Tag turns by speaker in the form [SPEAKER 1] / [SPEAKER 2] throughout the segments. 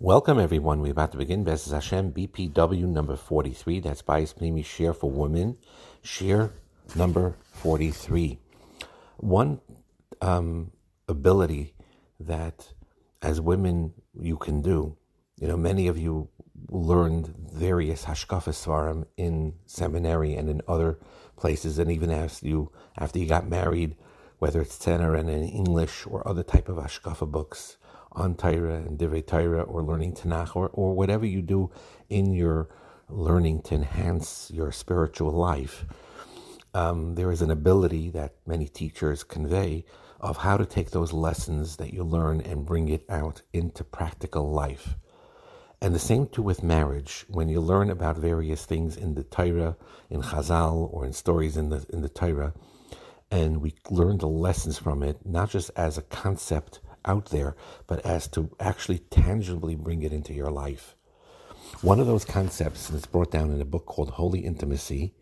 [SPEAKER 1] Welcome, everyone. We're about to begin Bez Hashem BPW number 43. That's Bayis Pnimi Shiur for Women. Shiur number 43. One um, ability that as women you can do, you know, many of you learned various Hashkafa Svarim in seminary and in other places, and even after you, after you got married, whether it's tenor and in English or other type of Hashkafa books on Torah and Divrei Torah or learning Tanakh or, or whatever you do in your learning to enhance your spiritual life, um, there is an ability that many teachers convey of how to take those lessons that you learn and bring it out into practical life. And the same too with marriage. When you learn about various things in the Torah, in Chazal, or in stories in the in the Torah, and we learn the lessons from it, not just as a concept out there, but as to actually tangibly bring it into your life. One of those concepts is brought down in a book called Holy Intimacy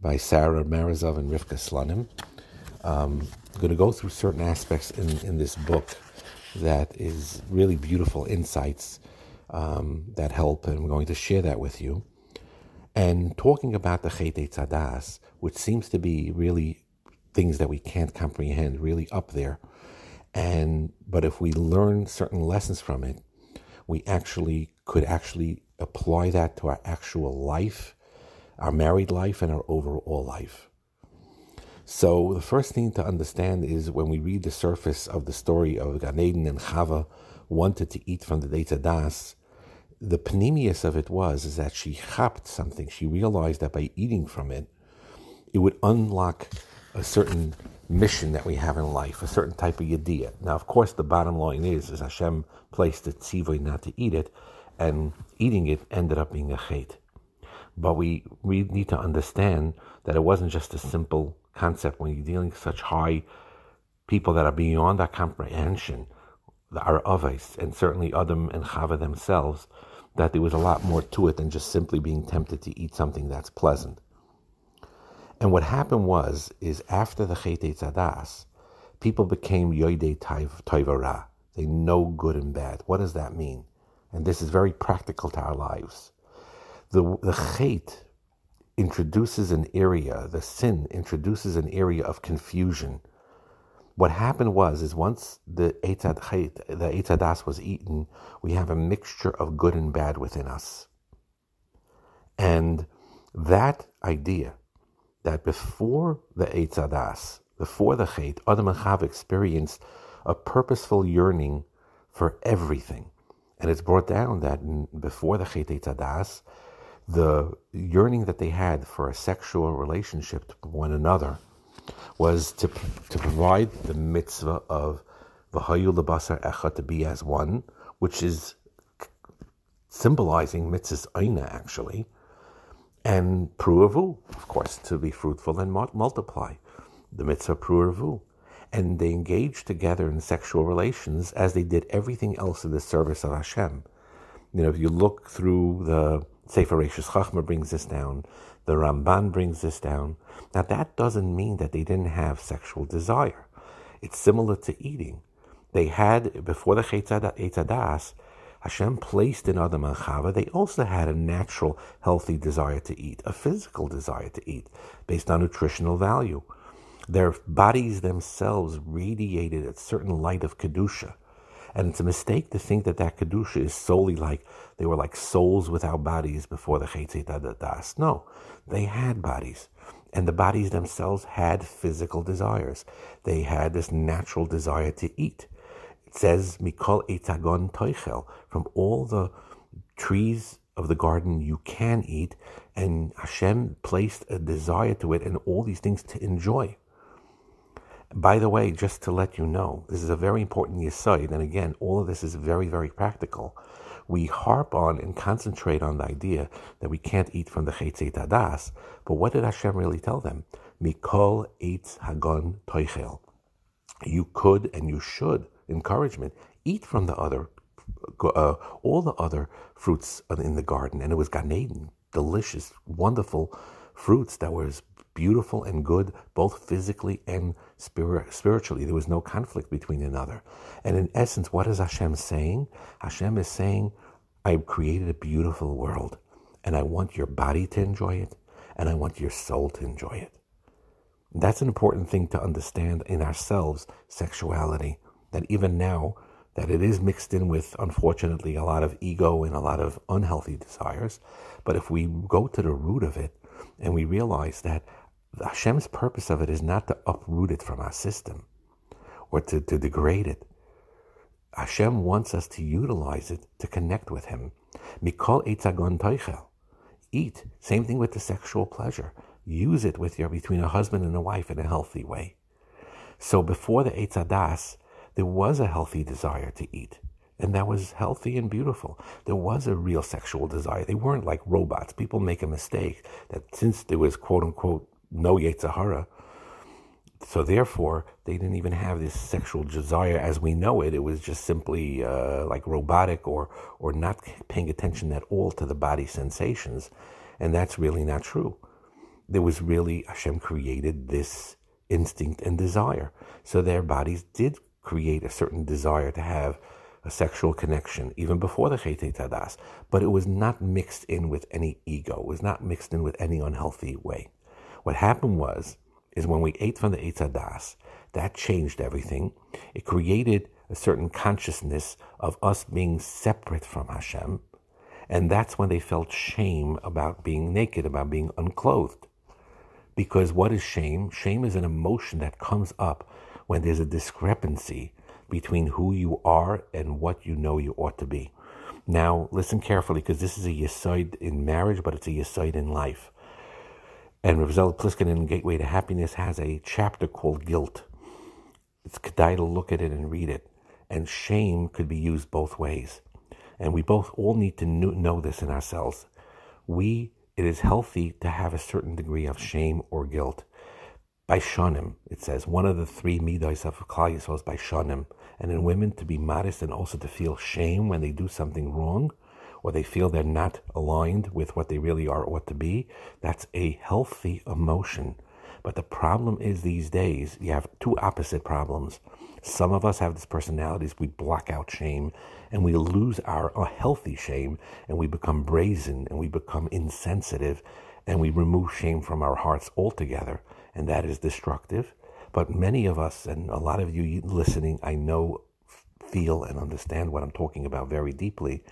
[SPEAKER 1] by Sarah Marazov and Rivka Slonim. Um, I'm going to go through certain aspects in, in this book that is really beautiful insights um, that help, and we're going to share that with you. And talking about the Chet Tzadas, which seems to be really things that we can't comprehend, really up there and but if we learn certain lessons from it, we actually could actually apply that to our actual life, our married life, and our overall life. So the first thing to understand is when we read the surface of the story of Gan and Chava wanted to eat from the Data Das, the pnimius of it was is that she chapped something. She realized that by eating from it, it would unlock a certain mission that we have in life, a certain type of yediyah. Now, of course, the bottom line is, is Hashem placed the tzivoy not to eat it, and eating it ended up being a chait. But we, we need to understand that it wasn't just a simple concept when you're dealing with such high people that are beyond our comprehension, our oves, and certainly Adam and Chava themselves, that there was a lot more to it than just simply being tempted to eat something that's pleasant. And what happened was, is after the Chet Tzadas, people became Yoide Toivara. They know good and bad. What does that mean? And this is very practical to our lives. The, the Chet introduces an area, the sin introduces an area of confusion. What happened was, is once the Eitzad, the Eitzadas was eaten, we have a mixture of good and bad within us. And that idea that before the Eitzadas, before the Chet, Adam and Chava experienced a purposeful yearning for everything. And it's brought down that before the Chet Eitzadas, the yearning that they had for a sexual relationship to one another was to, to provide the mitzvah of V'hayu lebasar echa to be as one, which is symbolizing mitzvah's aina actually, and pruavu, of course, to be fruitful and multiply, the mitzvah pruavu. And they engaged together in sexual relations as they did everything else in the service of Hashem. You know, if you look through the Sefer Reishis Chachma brings this down, the Ramban brings this down. Now that doesn't mean that they didn't have sexual desire. It's similar to eating. They had, before the Chetzadas, Hashem placed in Adam and Chava, they also had a natural, healthy desire to eat, a physical desire to eat, based on nutritional value. Their bodies themselves radiated a certain light of Kedusha. And it's a mistake to think that that Kedusha is solely like they were like souls without bodies before the Chetzit Das. No, they had bodies. And the bodies themselves had physical desires. They had this natural desire to eat says Mikol Etagon Toichel, from all the trees of the garden you can eat, and Hashem placed a desire to it and all these things to enjoy. By the way, just to let you know, this is a very important yesod, and again, all of this is very, very practical. We harp on and concentrate on the idea that we can't eat from the chetzet tadas, but what did Hashem really tell them? Mikol eitz hagon toichel. You could and you should encouragement, eat from the other, uh, all the other fruits in the garden. And it was Gan Eden, delicious, wonderful fruits that was beautiful and good, both physically and spirit, spiritually. There was no conflict between another. And in essence, what is Hashem saying? Hashem is saying, I've created a beautiful world, and I want your body to enjoy it, and I want your soul to enjoy it. That's an important thing to understand in ourselves, sexuality, that even now, that it is mixed in with, unfortunately, a lot of ego and a lot of unhealthy desires. But if we go to the root of it and we realize that Hashem's purpose of it is not to uproot it from our system or to, to degrade it. Hashem wants us to utilize it to connect with Him. Mikol etzagon. Eat. Same thing with the sexual pleasure. Use it with your between a husband and a wife in a healthy way. So before the Eitzadas, there was a healthy desire to eat. And that was healthy and beautiful. There was a real sexual desire. They weren't like robots. People make a mistake that since there was quote unquote no Yetzirah, so therefore they didn't even have this sexual desire as we know it. It was just simply uh, like robotic or or not paying attention at all to the body sensations, and that's really not true. There was really Hashem created this instinct and desire, so their bodies did create a certain desire to have a sexual connection even before the Chet Tadas, but it was not mixed in with any ego. It was not mixed in with any unhealthy way. What happened was, is when we ate from the Eitzadas, that changed everything. It created a certain consciousness of us being separate from Hashem. And that's when they felt shame about being naked, about being unclothed. Because what is shame? Shame is an emotion that comes up when there's a discrepancy between who you are and what you know you ought to be. Now, listen carefully because this is a yisoid in marriage, but it's a yisoid in life. And Rav Zelig Pliskin in Gateway to Happiness has a chapter called Guilt. It's kedai to look at it and read it. And shame could be used both ways. And we both all need to know this in ourselves. We, it is healthy to have a certain degree of shame or guilt. By shonim, it says, one of the three midas of Klal Yisrael is by shonim. And in women, to be modest and also to feel shame when they do something wrong or they feel they're not aligned with what they really are or ought to be, that's a healthy emotion. But the problem is these days, you have two opposite problems. Some of us have these personalities, we block out shame and we lose our healthy shame and we become brazen and we become insensitive and we remove shame from our hearts altogether. And that is destructive. But many of us, and a lot of you listening, I know feel and understand what I'm talking about very deeply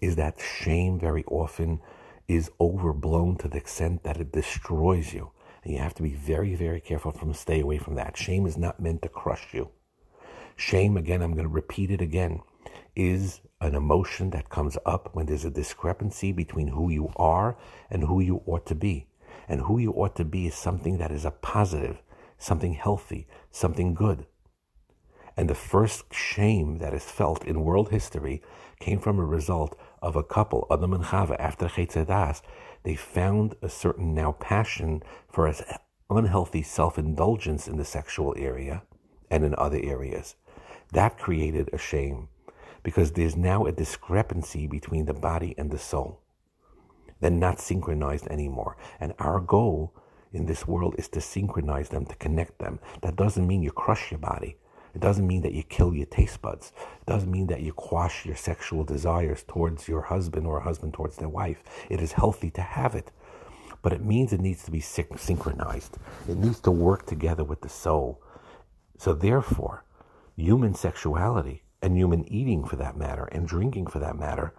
[SPEAKER 1] is that shame very often is overblown to the extent that it destroys you. And you have to be very, very careful from stay away from that. Shame is not meant to crush you. Shame, again, I'm going to repeat it again, is an emotion that comes up when there's a discrepancy between who you are and who you ought to be. And who you ought to be is something that is a positive, something healthy, something good. And the first shame that is felt in world history came from a result of a couple, Adam and Chava, after Chetzedas. They found a certain now passion for an unhealthy self-indulgence in the sexual area and in other areas. That created a shame because there's now a discrepancy between the body and the soul. They're not synchronized anymore. And our goal in this world is to synchronize them, to connect them. That doesn't mean you crush your body. It doesn't mean that you kill your taste buds. It doesn't mean that you quash your sexual desires towards your husband or a husband towards their wife. It is healthy to have it. But it means it needs to be synchronized. It needs to work together with the soul. So, therefore, human sexuality and human eating for that matter, and drinking for that matter,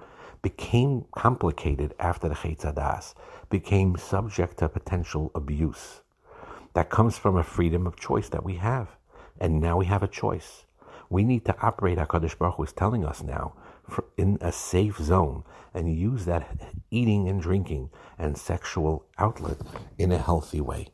[SPEAKER 1] became complicated after the Chetzadas, became subject to potential abuse. That comes from a freedom of choice that we have. And now we have a choice. We need to operate, HaKadosh Baruch Hu is telling us now, in a safe zone and use that eating and drinking and sexual outlet in a healthy way.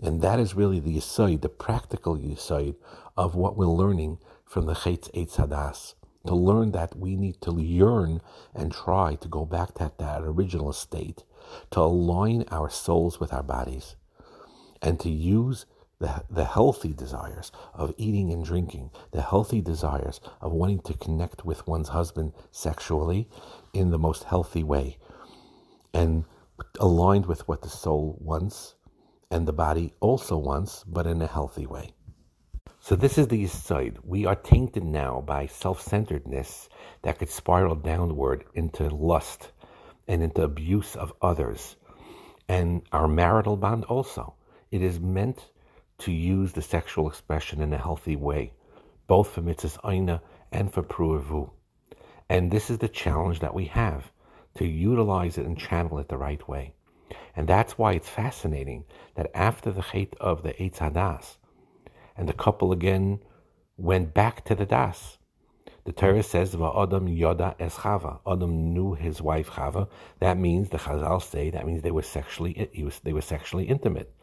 [SPEAKER 1] And that is really the yisoid, the practical yisoid of what we're learning from the Chetz Eitz Hadas. To learn that we need to yearn and try to go back to that original state, to align our souls with our bodies, and to use the, the healthy desires of eating and drinking, the healthy desires of wanting to connect with one's husband sexually in the most healthy way, and aligned with what the soul wants, and the body also wants, but in a healthy way. So this is the side. We are tainted now by self-centeredness that could spiral downward into lust and into abuse of others. And our marital bond also. It is meant to use the sexual expression in a healthy way, both for mitzvahs aina and for pruavu. And this is the challenge that we have to utilize it and channel it the right way. And that's why it's fascinating that after the chait of the Eitz Hadas, and the couple again went back to the das. The Torah says, "Va'adam yoda es Chava." Adam knew his wife Chava. That means the Chazal say that means they were sexually was, they were sexually intimate.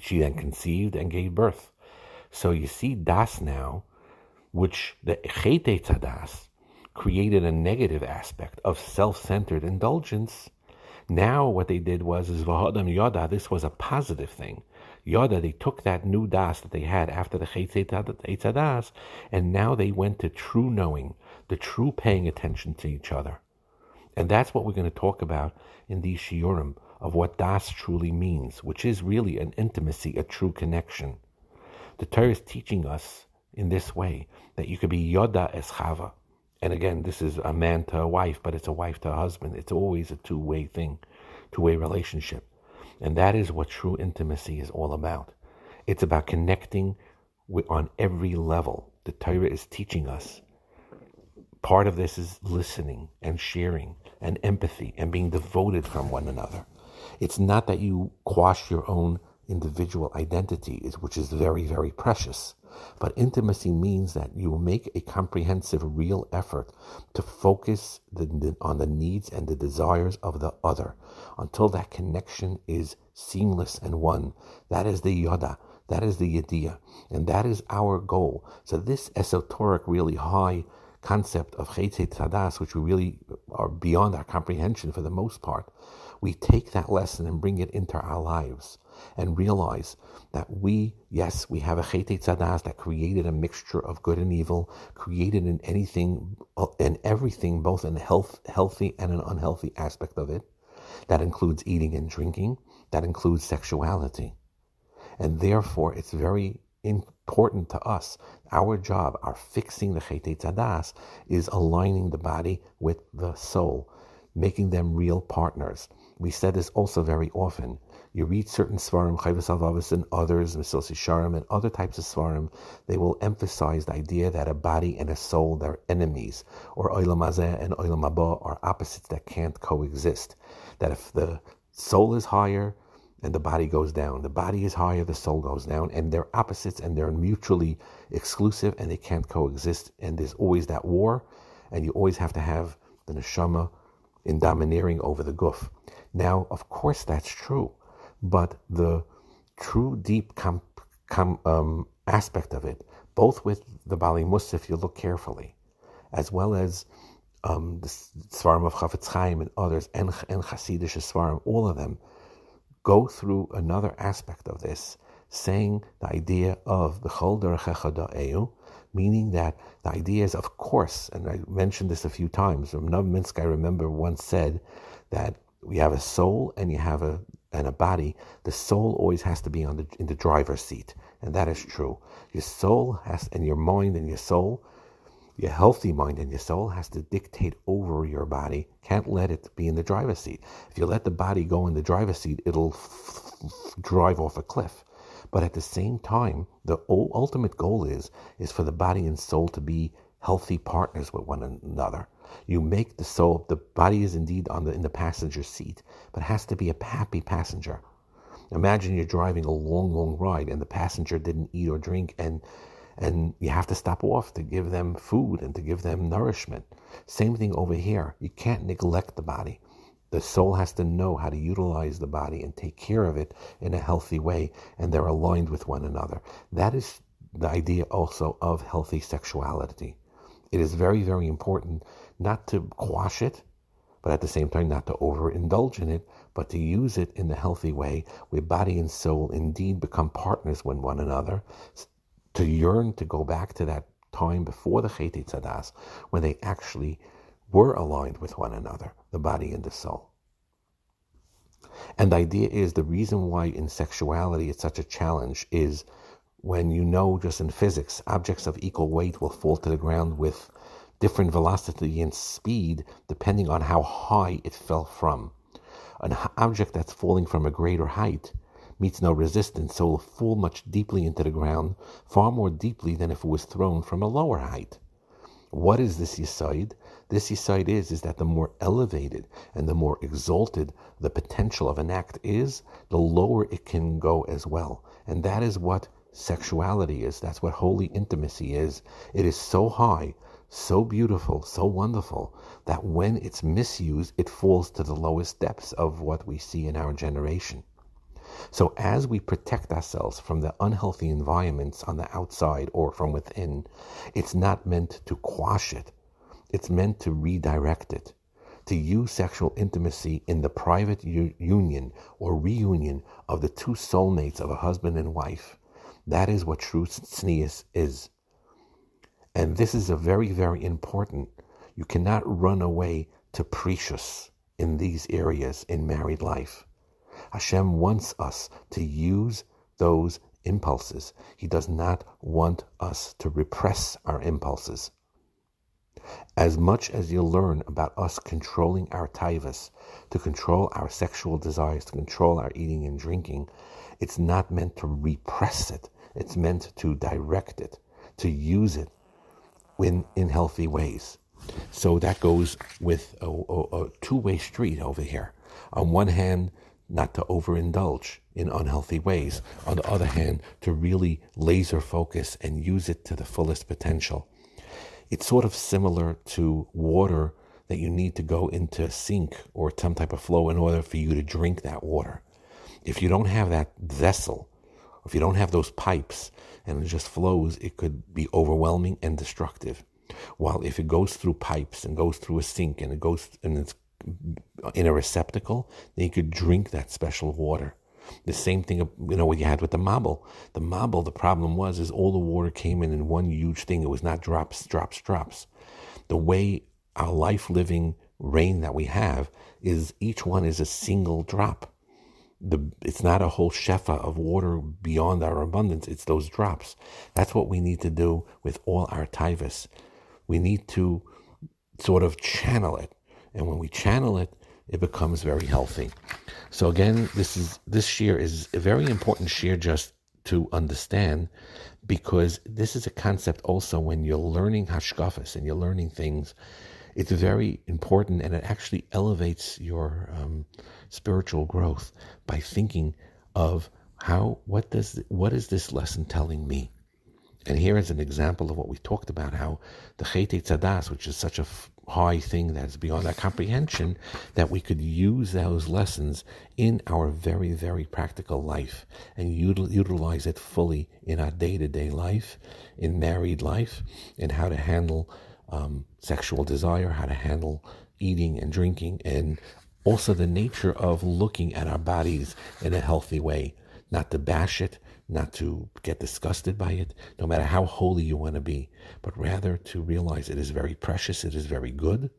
[SPEAKER 1] She then conceived and gave birth. So you see das now, which the Chete Tzadas created a negative aspect of self-centered indulgence. Now what they did was is Va'adam yoda. This was a positive thing. Yoda, they took that new das that they had after the Eitzadas, and now they went to true knowing, the true paying attention to each other. And that's what we're going to talk about in these shiurim of what das truly means, which is really an intimacy, a true connection. The Torah is teaching us in this way that you could be Yoda es Chava. And again, this is a man to a wife, but it's a wife to a husband. It's always a two way thing, two way relationship. And that is what true intimacy is all about. It's about connecting with, on every level. The Torah is teaching us. Part of this is listening and sharing and empathy and being devoted from one another. It's not that you quash your own individual identity, which is very, very precious. But intimacy means that you make a comprehensive, real effort to focus the, the, on the needs and the desires of the other until that connection is seamless and one. That is the yada. That is the yediyah. And that is our goal. So this esoteric, really high concept of Chayte Tadas, which we really are beyond our comprehension for the most part, we take that lesson and bring it into our lives and realize that we, yes, we have a Chete Tzadas that created a mixture of good and evil, created in anything and everything, both in health, healthy and an unhealthy aspect of it. That includes eating and drinking. That includes sexuality. And therefore, it's very important to us. Our job, our fixing the Chete Tzadas, is aligning the body with the soul, making them real partners. We said this also very often. You read certain Svarim, Chovos Halevavos, and others, Mesilas Yesharim, and other types of Svarim, they will emphasize the idea that a body and a soul, they're enemies, or Hazeh and Haba are opposites that can't coexist. That if the soul is higher, and the body goes down. The body is higher, the soul goes down, and they're opposites and they're mutually exclusive and they can't coexist. And there's always that war, and you always have to have the neshama in domineering over the guf. Now, of course, that's true, but the true deep com, com, um, aspect of it, both with the Bali Mus, if you look carefully, as well as um, the Svarim of Chafetz Chaim and others, and, and Hasidish Svarim, all of them go through another aspect of this, saying the idea of the Chol Eu, meaning that the idea is, of course, and I mentioned this a few times. Rav Minsk, I remember, once said that we have a soul and you have a and a body. The soul always has to be on the in the driver's seat, and that is true. Your soul has and your mind and your soul, your healthy mind and your soul has to dictate over your body. Can't let it be in the driver's seat. If you let the body go in the driver's seat, it'll f- f- drive off a cliff. But at the same time, the ultimate goal is is for the body and soul to be healthy partners with one another. You make the soul, the body is indeed on the in the passenger seat, but has to be a happy passenger. Imagine you're driving a long, long ride and the passenger didn't eat or drink and and you have to stop off to give them food and to give them nourishment. Same thing over here. You can't neglect the body. The soul has to know how to utilize the body and take care of it in a healthy way, and they're aligned with one another. That is the idea also of healthy sexuality. It is very, very important not to quash it, but at the same time not to overindulge in it, but to use it in the healthy way where body and soul indeed become partners with one another, to yearn to go back to that time before the Chet Tzadas, when they actually were aligned with one another, the body and the soul. And the idea is the reason why in sexuality it's such a challenge is when you know just in physics, objects of equal weight will fall to the ground with different velocity and speed depending on how high it fell from. An object that's falling from a greater height meets no resistance, so will fall much deeply into the ground, far more deeply than if it was thrown from a lower height. What is this Yisaid? This Yisaid is, is that the more elevated and the more exalted the potential of an act is, the lower it can go as well. And that is what sexuality is. That's what holy intimacy is. It is so high, so beautiful, so wonderful that when it's misused, it falls to the lowest depths of what we see in our generation. So, as we protect ourselves from the unhealthy environments on the outside or from within, it's not meant to quash it, it's meant to redirect it. To use sexual intimacy in the private u- union or reunion of the two soulmates of a husband and wife. That is what true tznius is. And this is a very, very important. You cannot run away to precious in these areas in married life. Hashem wants us to use those impulses. He does not want us to repress our impulses. As much as you learn about us controlling our taivas, to control our sexual desires, to control our eating and drinking, it's not meant to repress it. It's meant to direct it, to use it in, in healthy ways. So that goes with a, a, a two way street over here. On one hand, not to overindulge in unhealthy ways. On the other hand, to really laser focus and use it to the fullest potential. It's sort of similar to water that you need to go into a sink or some type of flow in order for you to drink that water. If you don't have that vessel, if you don't have those pipes and it just flows, it could be overwhelming and destructive. While if it goes through pipes and goes through a sink and it goes and it's in a receptacle, then you could drink that special water. The same thing, you know, what you had with the Mabul. The Mabul, the problem was, is all the water came in in one huge thing. It was not drops, drops, drops. The way our life living rain that we have is each one is a single drop. The, it's not a whole shefa of water beyond our abundance. It's those drops. That's what we need to do with all our taivas. We need to sort of channel it and when we channel it, it becomes very healthy. So again, this is this shiur is a very important shiur just to understand because this is a concept also when you're learning hashkafas and you're learning things. It's very important and it actually elevates your um, spiritual growth by thinking of how what does what is this lesson telling me? And here is an example of what we talked about how the Chete Tzadas, which is such a high thing that's beyond our comprehension, that we could use those lessons in our very, very practical life and util- utilize it fully in our day to day life, in married life, in how to handle um, sexual desire, how to handle eating and drinking, and also the nature of looking at our bodies in a healthy way, not to bash it, not to get disgusted by it, no matter how holy you want to be, but rather to realize it is very precious, it is very good,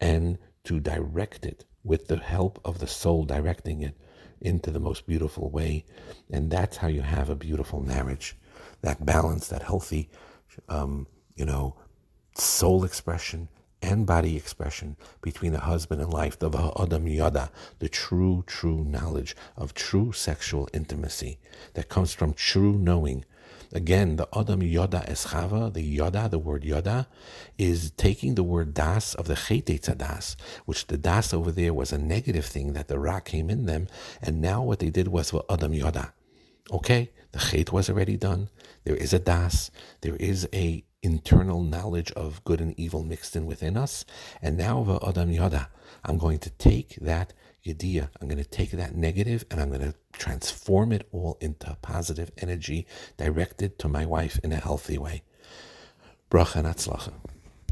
[SPEAKER 1] and to direct it with the help of the soul directing it into the most beautiful way. And that's how you have a beautiful marriage. That balance, that healthy, um, you know, soul expression and body expression between the husband and wife, the Adam Yada, the true, true knowledge of true sexual intimacy that comes from true knowing. Again, the Adam Yoda Eschava, the Yoda, the word Yoda, is taking the word Das of the Chete Tzadas, which the Das over there was a negative thing that the Ra came in them, and now what they did was Adam Yoda. Okay, the Chet was already done. There is a Das. There is a internal knowledge of good and evil mixed in within us. And now, Adam Yada, I'm going to take that Yediyah, I'm going to take that negative and I'm going to transform it all into positive energy directed to my wife in a healthy way. Bracha and